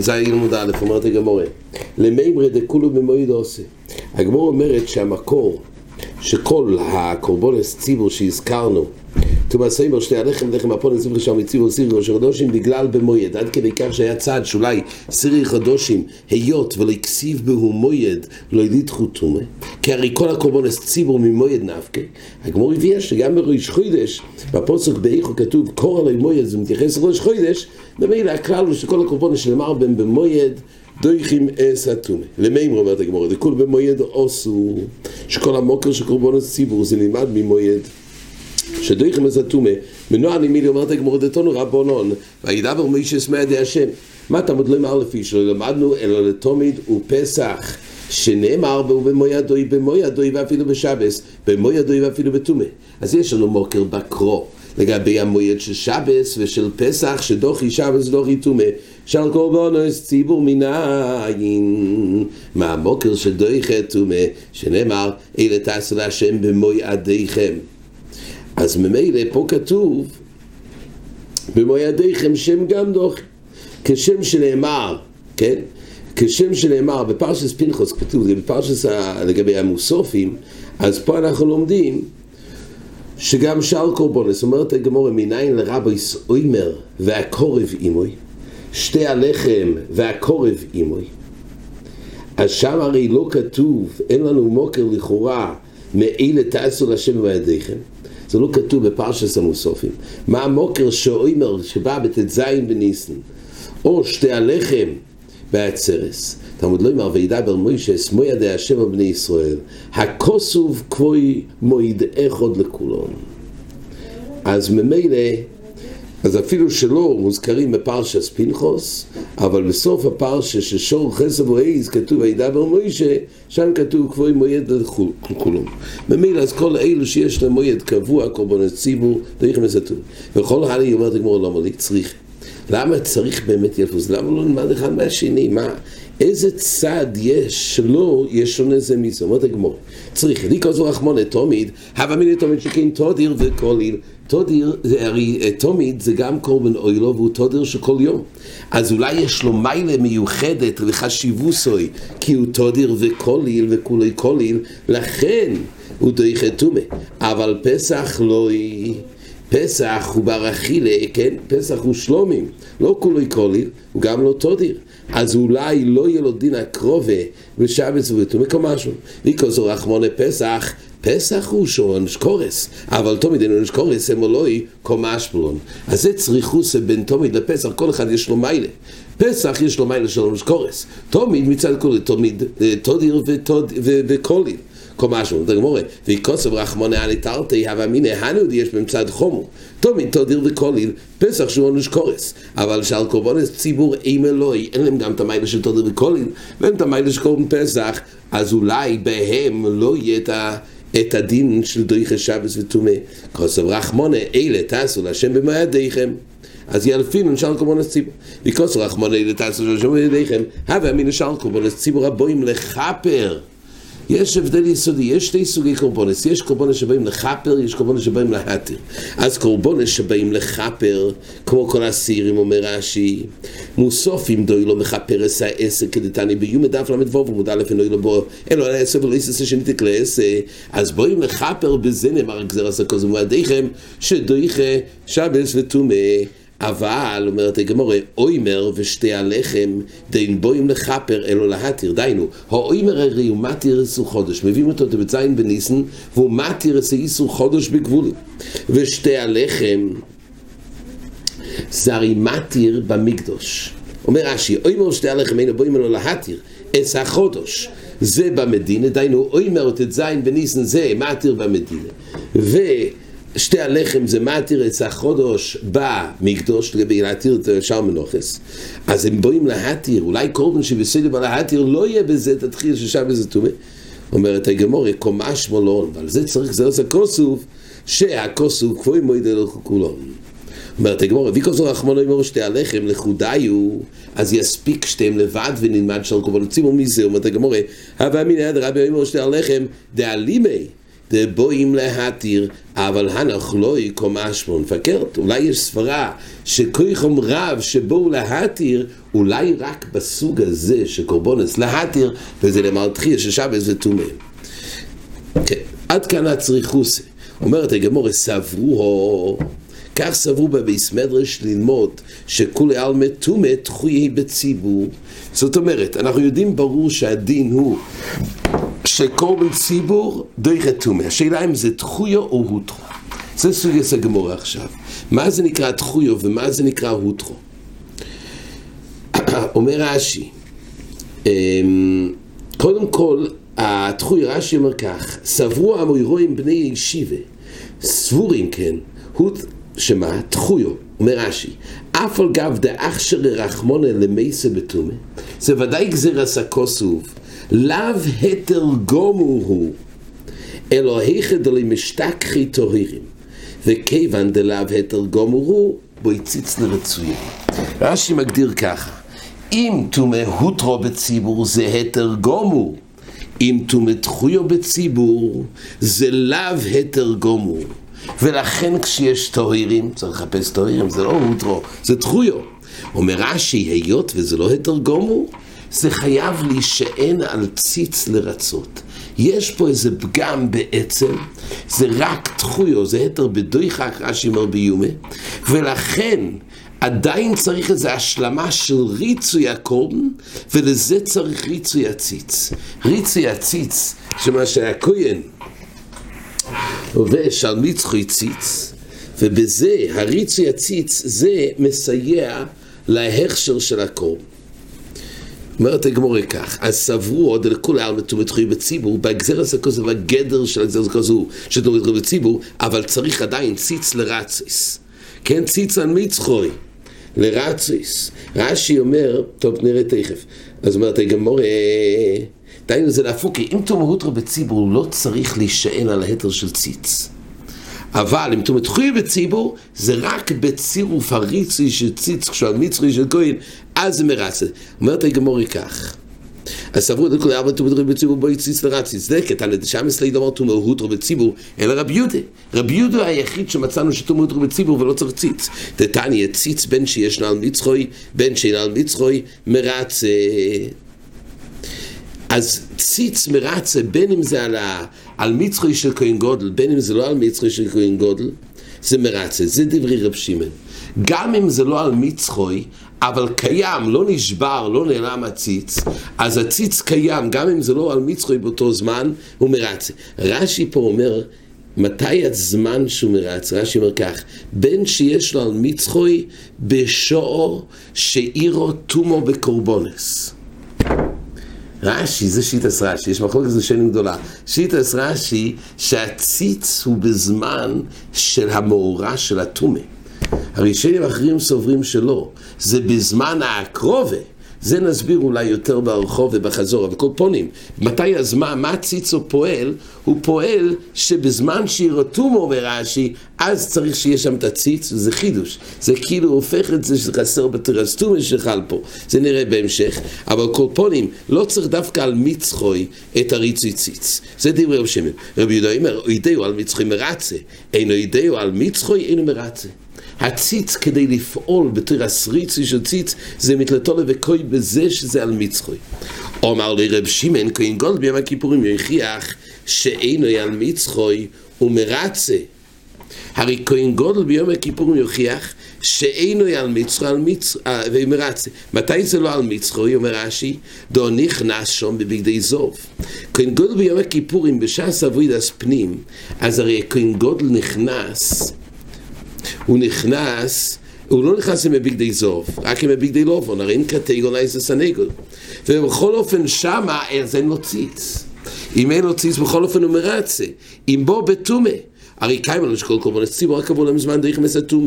זי ילמוד א', אומרת הגמורה, למימרי דכולו במועד עושה. הגמורה אומרת שהמקור שכל הקורבונס ציבור שהזכרנו תומא סיימר שתי הלחם לחם הפון זיו לשם ציבור סירי ראש חדושים בגלל במויד עד כדי כך שהיה צעד שאולי סירי חדושים היות ולא הקסיב בהו מויד לא ידידחו תומה כי הרי כל הקורבונס ציבור ממויד נפקה הגמור הביאה שגם בראש חוידש בפוסק באיכו כתוב קור עלי מויד זה מתייחס לראש חוידש במילא הכלל הוא שכל הקורבונס שנאמר בהם במויד דויכים אס התומה. למימר אומרת הגמורה, דכול במויד עושו, שכל המוקר של קורבנות ציבור זה נלמד ממויד. שדויכים אס התומה, מנוע נימילי אומרת הגמורה דתונו רבונון, וידבר מישס מידי השם. מה תמוד לא אמר לפי שלא למדנו אלא לתומיד ופסח. שנאמר בו במוידוי, במוידוי ואפילו בשבס, במוידוי ואפילו בתומה. אז יש לנו מוקר בקרו. לגבי המועד של שבס ושל פסח, שדוחי שבס דוחי טומא, של קורבנוס ציבור מנין. מהמוקר של דוחי טומא, שנאמר, אלה תעשו להשם במועדיכם. אז ממילא פה כתוב, במועדיכם שם גם דוחי. כשם שנאמר, כן? כשם שנאמר בפרשס פנחוס, כתוב בפרשס לגבי המוסופים, אז פה אנחנו לומדים שגם שאר קורבונס, אומרת הגמורה, מניין לרבי אוימר והקורב אימוי, שתי הלחם והקורב אימוי. אז שם הרי לא כתוב, אין לנו מוקר לכאורה, מאלה תעשו לשם בידיכם. זה לא כתוב בפרשס המוסופים. מה המוקר שאוימר שבא בט"ז בניסן, או שתי הלחם בעצרס. תלמוד לא אמר וידבר מוישה אסמו ידי השם על בני ישראל הכוסוב כבוי מועיד אחד לכולון אז ממילא אז אפילו שלא מוזכרים בפרשס פנחוס אבל בסוף הפרשה ששור או עז כתוב וידבר מוישה שם כתוב כבוי מועד לכולון ממילא אז כל אלו שיש להם מועד קבוע קורבנות ציבור דרך מסתום וכל הלי אומרת הגמור למה לי? צריך למה צריך באמת ילפוס? למה לא נלמד אחד מהשני? מה? איזה צד יש שלא יש שונה זה מזה? אומרת הגמור. צריך, לי כזו רחמונה תומיד, הווה מיני תומיד שכן תודיר וכוליל. תודיר, הרי תומיד זה גם קורבן אוילו והוא תודיר של כל יום. אז אולי יש לו מיילה מיוחדת וחשיבוסוי, כי הוא תודיר וכוליל וכולי כוליל, לכן הוא דויכה תומה. אבל פסח לא... פסח הוא בר אכילה, כן? פסח הוא שלומים, לא כולו כוליל, הוא גם לא תודיר. אז אולי לא יהיה לו דין הקרובה בשבץ ובתום מקום משהו. ויקוזו רחמונה פסח, פסח הוא שעונש קורס, אבל תמיד אין עונש קורס, הם אלוהי קומש בלון. אז זה צריכוס בין תמיד לפסח, כל אחד יש לו מיילה. פסח יש לו מיילה של עונש קורס. תמיד מצד כל תמיד תודיר וקוליל. כל משהו, זה גמורה, ויקוסב רחמונה אני תרתי, הווה מיני הנוד יש במצד חומו, תמיד תודיר וקוליל, פסח שהוא עונש קורס, אבל שעל קורבנס ציבור אין אלוהי, אין להם גם את המיילה של תודיר וקוליל, ואין את המיילה של קורבן פסח, אז אולי בהם לא יהיה את ה... את הדין של דויכה שבס וטומא, כוסב רחמונה, אלה תעשו להשם במועדיכם. אז ילפינו נשאל קורבנס ציבור. וכוס רחמונה אלה תעשו להשם במועדיכם, הווה אמין נשאל קורבנס ציבור הבואים לכפר. יש הבדל יסודי, יש שתי סוגי קורבונס, יש קורבונס שבאים לחפר, יש קורבונס שבאים להתיר. אז קורבונס שבאים לחפר, כמו כל הסירים, אומר רש"י, מוסופים דוי לא מחפר אס העסק כדתני ביום דף ל"ו עמוד א' אינו לו בו, אלו על העשר ולא יססה שניתק לעשר, אז באים לחפר בזה נאמר גזר עשה כזו מועדיכם, שדויכה שבס וטומא אבל, אומרת הגמורה, אוימר ושתי הלחם דין בוים לכפר אלו להתיר. דיינו, האוימר הרי הוא מתיר איסור חודש, מביאים אותו בז' בניסן, והוא מתיר איסור חודש בגבולים. ושתי הלחם זה הרי מתיר במקדוש. אומר רש"י, אוימר ושתי הלחם אינו בוים אלו להתיר, אס החודש. זה במדינה, דיינו, אוימר ט"ז בניסן זה מתיר במדינה. ו... שתי הלחם זה מתיר את החודש במקדוש לגבי להתיר את שאר מנוחס. אז הם באים להתיר אולי קורבן שבסדר בלהתיר לא יהיה בזה תתחיל ששם בזה טומא. אומרת הגמורה קומה שמולון ועל זה צריך זה עושה כוסוף שהכוסוף כפוי מועד אלו כולו. אומרת הגמורה ויקוסו רחמונו אמרו שתי הלחם לכודיו אז יספיק שתיהם לבד ונלמד של קורבן ציבור מזה אומרת הגמורה הווה מן היד רבי אמרו שתי הלחם דאלימי דבואים להתיר, אבל הנח לא יקום אשמון. פקרת, אולי יש סברה שכויכום רב שבואו להתיר, אולי רק בסוג הזה שקורבונס להתיר, וזה למלתחיה ששבס וטומא. כן, עד כאן הצריכוסי. אומרת הגמור, סברו כך סברו בביס מדרש ללמוד שכולי עלמא טומא תחויי בציבור. זאת אומרת, אנחנו יודעים ברור שהדין הוא שקורבן ציבור דרך טומא. השאלה אם זה תחויו או הוטרו. זה סוגיית הגמורה עכשיו. מה זה נקרא תחויו ומה זה נקרא הוטרו? אומר רש"י, אמ, קודם כל, התחוי רש"י אומר כך, סברו המוירואים בני ישיבה, סבורים כן, הוא שמה? תחויו, אומר רש"י, אף על גב דאחשר רחמונה למייסה בתומה, זה ודאי גזיר הסקוסוב, לאו התר גומו הוא, אלא היכד עלי משתכחי טוהירים, וכיוון דלאו התר גומו הוא, בו הציץ לרצויים. רש"י מגדיר ככה, אם תומה הוטרו בציבור זה התר גומו, אם תומה תחויו בציבור זה לאו התר גומו. ולכן כשיש טוהירים, צריך לחפש טוהירים, זה לא הוטרו, זה תחויו. אומר רש"י, היות וזה לא היתר גומו, זה חייב להישען על ציץ לרצות. יש פה איזה פגם בעצם, זה רק תחויו, זה היתר בדויחק רש"י אומר ביומה, ולכן עדיין צריך איזו השלמה של ריצוי הקורבן, ולזה צריך ריצוי הציץ. ריצוי הציץ, שמה שהכהן לובש על מצחוי ציץ, ובזה הריצוי הציץ זה מסייע להכשר של הקורבן. אומרת הגמורה כך, אז סברו עוד לכולי על מתומת חוי בציבור, בהגזר הזה כזה והגדר של הגזר הזה כזו, שתומת חוי בציבור, אבל צריך עדיין ציץ לרציס. כן, ציץ על מצחוי, לרציס. רש"י אומר, טוב, נראה תכף. אז אומרת הגמורה, דהיינו זה להפוך, כי אם תומא הוטרו בציבור לא צריך להישען על ההתר של ציץ. אבל אם תומא תחוי בציבור, זה רק בצירוף הריצוי של ציץ, כשהמצרי של כהן, אז זה מרצה. אומרת הגמורי כך. אז סברו את כל ארבע תומא תחוי בציבור בו יציץ לרציץ. זה קטע שם אצלי דמר תומא הוטרו בציבור, אלא רבי יהודה. רבי יהודה היחיד שמצאנו שתומא הוטרו בציבור ולא צריך ציץ. דתניא ציץ בין שיש נעל מצחוי, בין שאין על מצחוי, מרצה. אז ציץ מרצה, בין אם זה על, ה, על מצחוי של כהן גודל, בין אם זה לא על מצחוי של כהן גודל, זה מרצה, זה דברי רב שמעון. גם אם זה לא על מצחוי, אבל קיים, לא נשבר, לא נעלם הציץ, אז הציץ קיים, גם אם זה לא על מצחוי באותו זמן, הוא מרצה. רש"י פה אומר, מתי הזמן שהוא מרץ? רש"י אומר כך, בין שיש לו על מצחוי בשעור שעירו תומו בקורבונס. רש"י, זה שיטס רש"י, יש מחלוקת זו שנים גדולה. שיטס רש"י, שהציץ הוא בזמן של המאורע של הטומא. הראשונים האחרים סוברים שלא, זה בזמן הקרובה. זה נסביר אולי יותר ברחוב ובחזור, אבל כל פונים, מתי הזמן, מה ציצו פועל? הוא פועל שבזמן שירתום אומר רש"י, אז צריך שיהיה שם את הציץ, וזה חידוש. זה כאילו הופך את זה שחסר בתרסטומה שחל פה. זה נראה בהמשך. אבל כל פונים, לא צריך דווקא על מצחוי את הריצוי ציץ. זה דברי רב שמעון. רבי יהודה אומר, ידעו על מצחוי מרצה, אינו ידעו על מצחוי, אינו מרצה. הציץ כדי לפעול בתור הסריצי של ציץ זה מתלתולה וקוי בזה שזה על מצחוי. אומר לי רב שמעון כהן גולד ביום הכיפורים יוכיח שאינו על מצחוי ומרצה. הרי כהן גודל ביום הכיפורים יוכיח שאינו על מצחו על מצחו ומרצה. מתי זה לא על מצחו? אומר רש"י, דו נכנס שם בבגדי זוב. כהן גודל ביום הכיפורים בש"ס אבוידס פנים, אז הרי כהן גודל נכנס הוא נכנס, הוא לא נכנס עם הבגדי זוב, רק עם הבגדי לובון, הרי אין קטגור לאיזה סנגול. ובכל אופן שמה אז אין לו ציץ. אם אין לו ציץ בכל אופן הוא מרצה. אם בו בתומה. הרי קיימה לו שכל קורבן ציבור רק עבור להם זמן דרך מסתום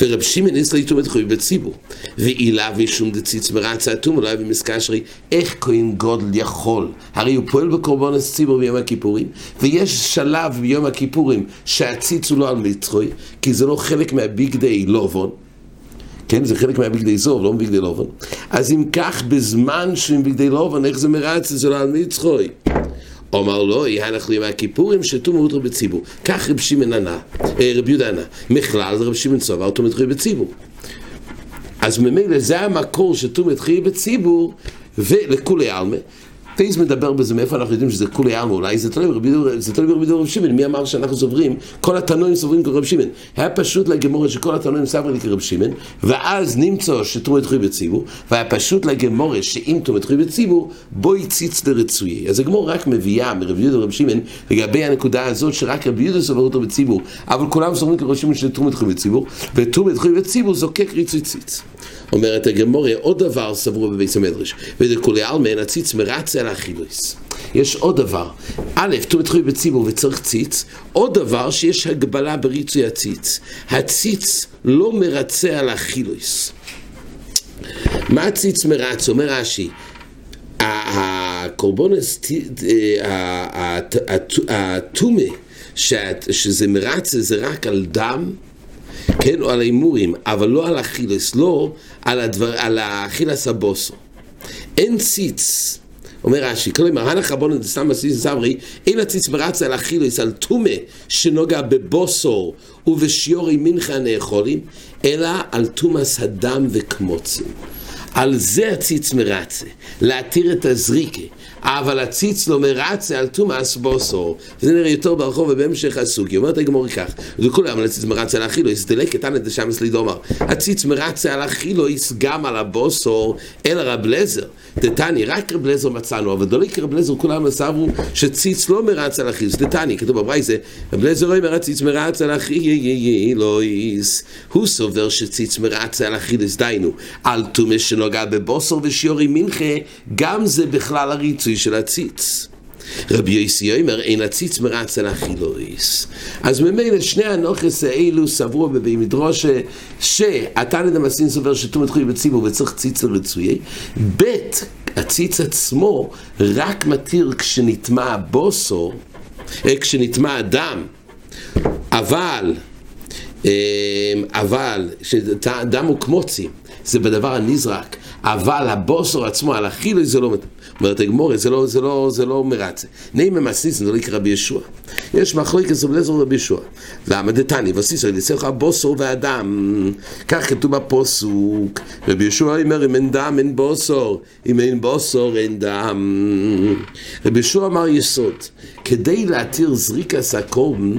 ורב שמעון איסלע יתום את חוי בציבור ואילה ושום דציץ מרצה אטום אולי במסקשרי איך כהן גודל יכול הרי הוא פועל בקורבן ציבור ביום הכיפורים ויש שלב ביום הכיפורים שהציץ הוא לא על מצחוי כי זה לא חלק מהביגדי לובון כן, זה חלק מהביגדי זוב, לא מביגדי לובון. אז אם כך, בזמן שהוא עם ביגדי לובון, איך זה מרצה? זה לא על מצחוי. אומר לו, אנחנו עם הכיפורים שתו מאותרו בציבור. כך רב שמעון ענה, אה, רב יהודה ענה. מכלל רב שמעון סובר, תו מתחיל בציבור. אז ממילא זה המקור שתו מתחיל בציבור, ולכולי עלמה. טייס מדבר בזה, מאיפה אנחנו יודעים שזה כולי עלמא, אולי זה תלוי ברבי דור רב שמעון, מי אמר שאנחנו סוברים, כל התנועים סוברים כרב שמעון. היה פשוט לגמורה שכל התנועים סוברים כרב שמעון, ואז נמצא שתרומת חוי בציבור, והיה פשוט לגמורה שאם תרומת חוי בציבור, בו הציץ לרצויי. אז הגמורה רק מביאה מרבי יהודה רב שמעון, לגבי הנקודה הזאת שרק רבי יהודה סובר אותו בציבור, אבל כולם סוברים כרב שמעון שתרומת חוי בציבור, ותרומת חוי בציבור זוקק ריצוי ציץ. אומרת הגמורה, עוד דבר סברו בבית המדרש, וזה כולי עלמין, הציץ מרצה על החילוס. יש עוד דבר, א', תומת חוי בציבור וצריך ציץ, עוד דבר שיש הגבלה בריצוי הציץ. הציץ לא מרצה על החילוס. מה הציץ מרצה? אומר רש"י, הקורבונס, הטומה, שזה מרצה זה רק על דם כן, או על ההימורים, אבל לא על אכילס, לא על, הדבר, על האכילס הבוסו. אין ציץ, אומר רש"י, כלומר, הנח רבונו דסתם בסיס סברי, אין הציץ מרץ על אכילס, על טומה שנוגע בבוסור ובשיורי מנחה הנאכולים, אלא על תומאס הדם וכמוצים. על זה הציץ מרצה, להתיר את הזריקה. אבל הציץ לא מרצה על תומאס בוסו. וזה נראה יותר ברחוב ובהמשך הסוגיה. אומרת הגמור כך, וכולם הציץ מרצה על החילויס, דלק קטן את השמס לידומר. הציץ מרצה על החילויס גם על הבוסו, אל רב לזר. דתני, רק רב לזר מצאנו, אבל דוליק רב לזר כולם סברו שציץ לא מרצה על החילויס. דתני, כתוב בברייזה, רב לזר לא אומר הציץ מרצה על החילויס. הוא סובר שציץ מרצה על החילויס, דיינו, על תומס שנוגע בבוסו ושיורי מנחה, גם זה בכלל הריצוי הביטוי של הציץ. רבי יוסי אומר, אין הציץ מרץ על החילויס. אז ממילא שני הנוכס האלו סברו בבי מדרוש שהתנא דמסין סובר שתום התחיל בציבור וצריך ציץ לרצויי. ב' הציץ עצמו רק מתיר כשנטמע בוסו, אה, כשנטמע הדם, אבל, אה, אבל, כשדם הוא כמוצי, זה בדבר הנזרק, אבל הבוסו עצמו, על החילוי זה לא מתיר. אומרת הגמורת, זה לא, זה לא, זה לא מרצה. נעים ממסיס, זה לא נקרא רבי ישוע. יש מחלוקת אליעזר ורבי ישוע. למה דתני, וסיסו, יצא בוסו ואדם. כך כתוב בפוסוק. רבי ישוע אומר, אם אין דם, אין בוסור. אם אין בוסור, אין דם. רבי ישוע אמר יסוד. כדי להתיר זריקס הקורבן,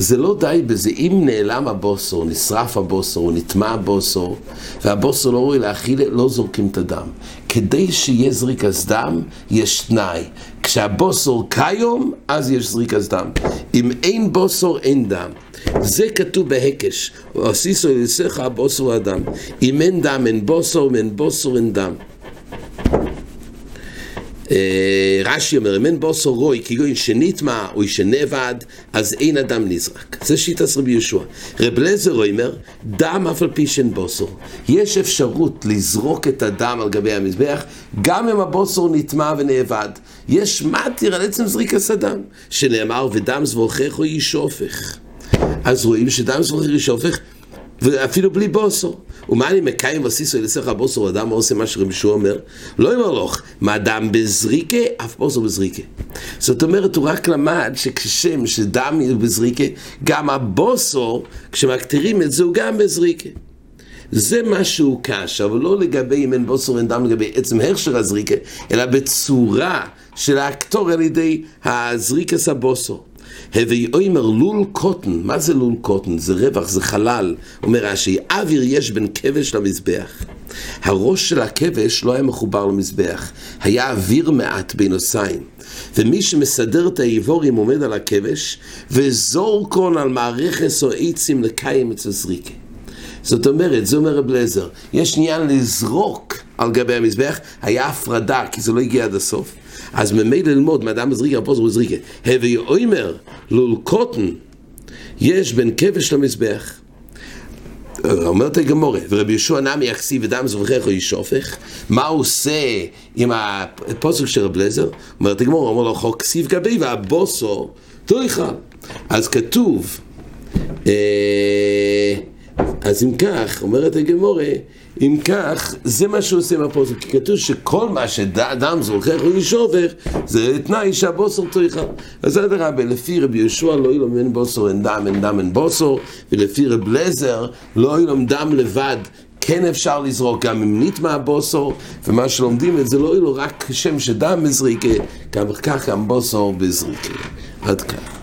זה לא די בזה. אם נעלם הבוסור, נשרף הבוסור, נטמע הבוסור, והבוסור לא ראוי להכיל, לא זורקים את הדם. כדי שיהיה זריקס דם, יש תנאי. כשהבוסור קיום, אז יש זריקס דם. אם אין בוסור, אין דם. זה כתוב בהקש, עשיסו אליסך הבוסור הדם. אם אין דם, אין בוסור, אם אין בוסור, אין דם. אה, רש"י אומר, אם אין בוסו רוי כגוי שנטמע או שנאבד, אז אין אדם נזרק. זה שיטת רבי יהושע. רב לזר אומר, דם אף על פי שאין בוסו. יש אפשרות לזרוק את הדם על גבי המזבח, גם אם הבוסו נטמע ונאבד. יש מתיר על עצם זריקת הדם, שנאמר, ודם זבוכך או ישופך. אז רואים שדם זבוכך ישופך, ואפילו בלי בוסו. ומה אני מקיים בסיסו ילסך הבוסו, אדם עושה מה שרבי שו אומר? לא אומר לו, מה אדם בזריקה, אף בוסו בזריקה. זאת אומרת, הוא רק למד שכשם שדם בזריקה, גם הבוסו, כשמקטירים את זה, הוא גם בזריקה. זה מה שהוא קש, אבל לא לגבי אם אין בוסו אין דם לגבי עצם הכשר הזריקה, אלא בצורה של האקטור על ידי הזריקס הבוסו. הווי אומר לול קוטן, מה זה לול קוטן? זה רווח, זה חלל. אומר רש"י, אוויר יש בין כבש למזבח. הראש של הכבש לא היה מחובר למזבח, היה אוויר מעט בין עושיים. ומי שמסדר את האיבורים עומד על הכבש, וזור קון על מערכס או עצים לקיים אצל זריקה. זאת אומרת, זה אומר רב לזר, יש עניין לזרוק על גבי המזבח, היה הפרדה, כי זה לא הגיע עד הסוף. אז ממילא ללמוד מאדם מזריקה, הפוסק מזריקה. הווי אומר, לול קוטן, יש בין כבש למזבח. אומרת הגמורה, ורבי יהושע נמי יכסיב ודם זבחך או ישופך, מה הוא עושה עם הפוסק של רב לזר? אומרת הגמורה, אומר לו, חוק כסיב גבי והבוסו תויכל. אז כתוב, אה, אז אם כך, אומרת הגמורה, אם כך, זה מה שעושה מהפוסק, כי כתוב שכל מה שאדם זוכר או ישובר, זה תנאי שהבוסר צריכה. אז זה דרבה, לפי רבי יהושע לא ילום אין בוסר אין דם, אין דם אין בוסר, ולפי רב לזר לא ילום דם לבד. כן אפשר לזרוק גם אם נטמע בוסו, ומה שלומדים את זה לא יהיה לו רק שם שדם בזריקה, גם כך גם בוסו בזריקה. עד כאן.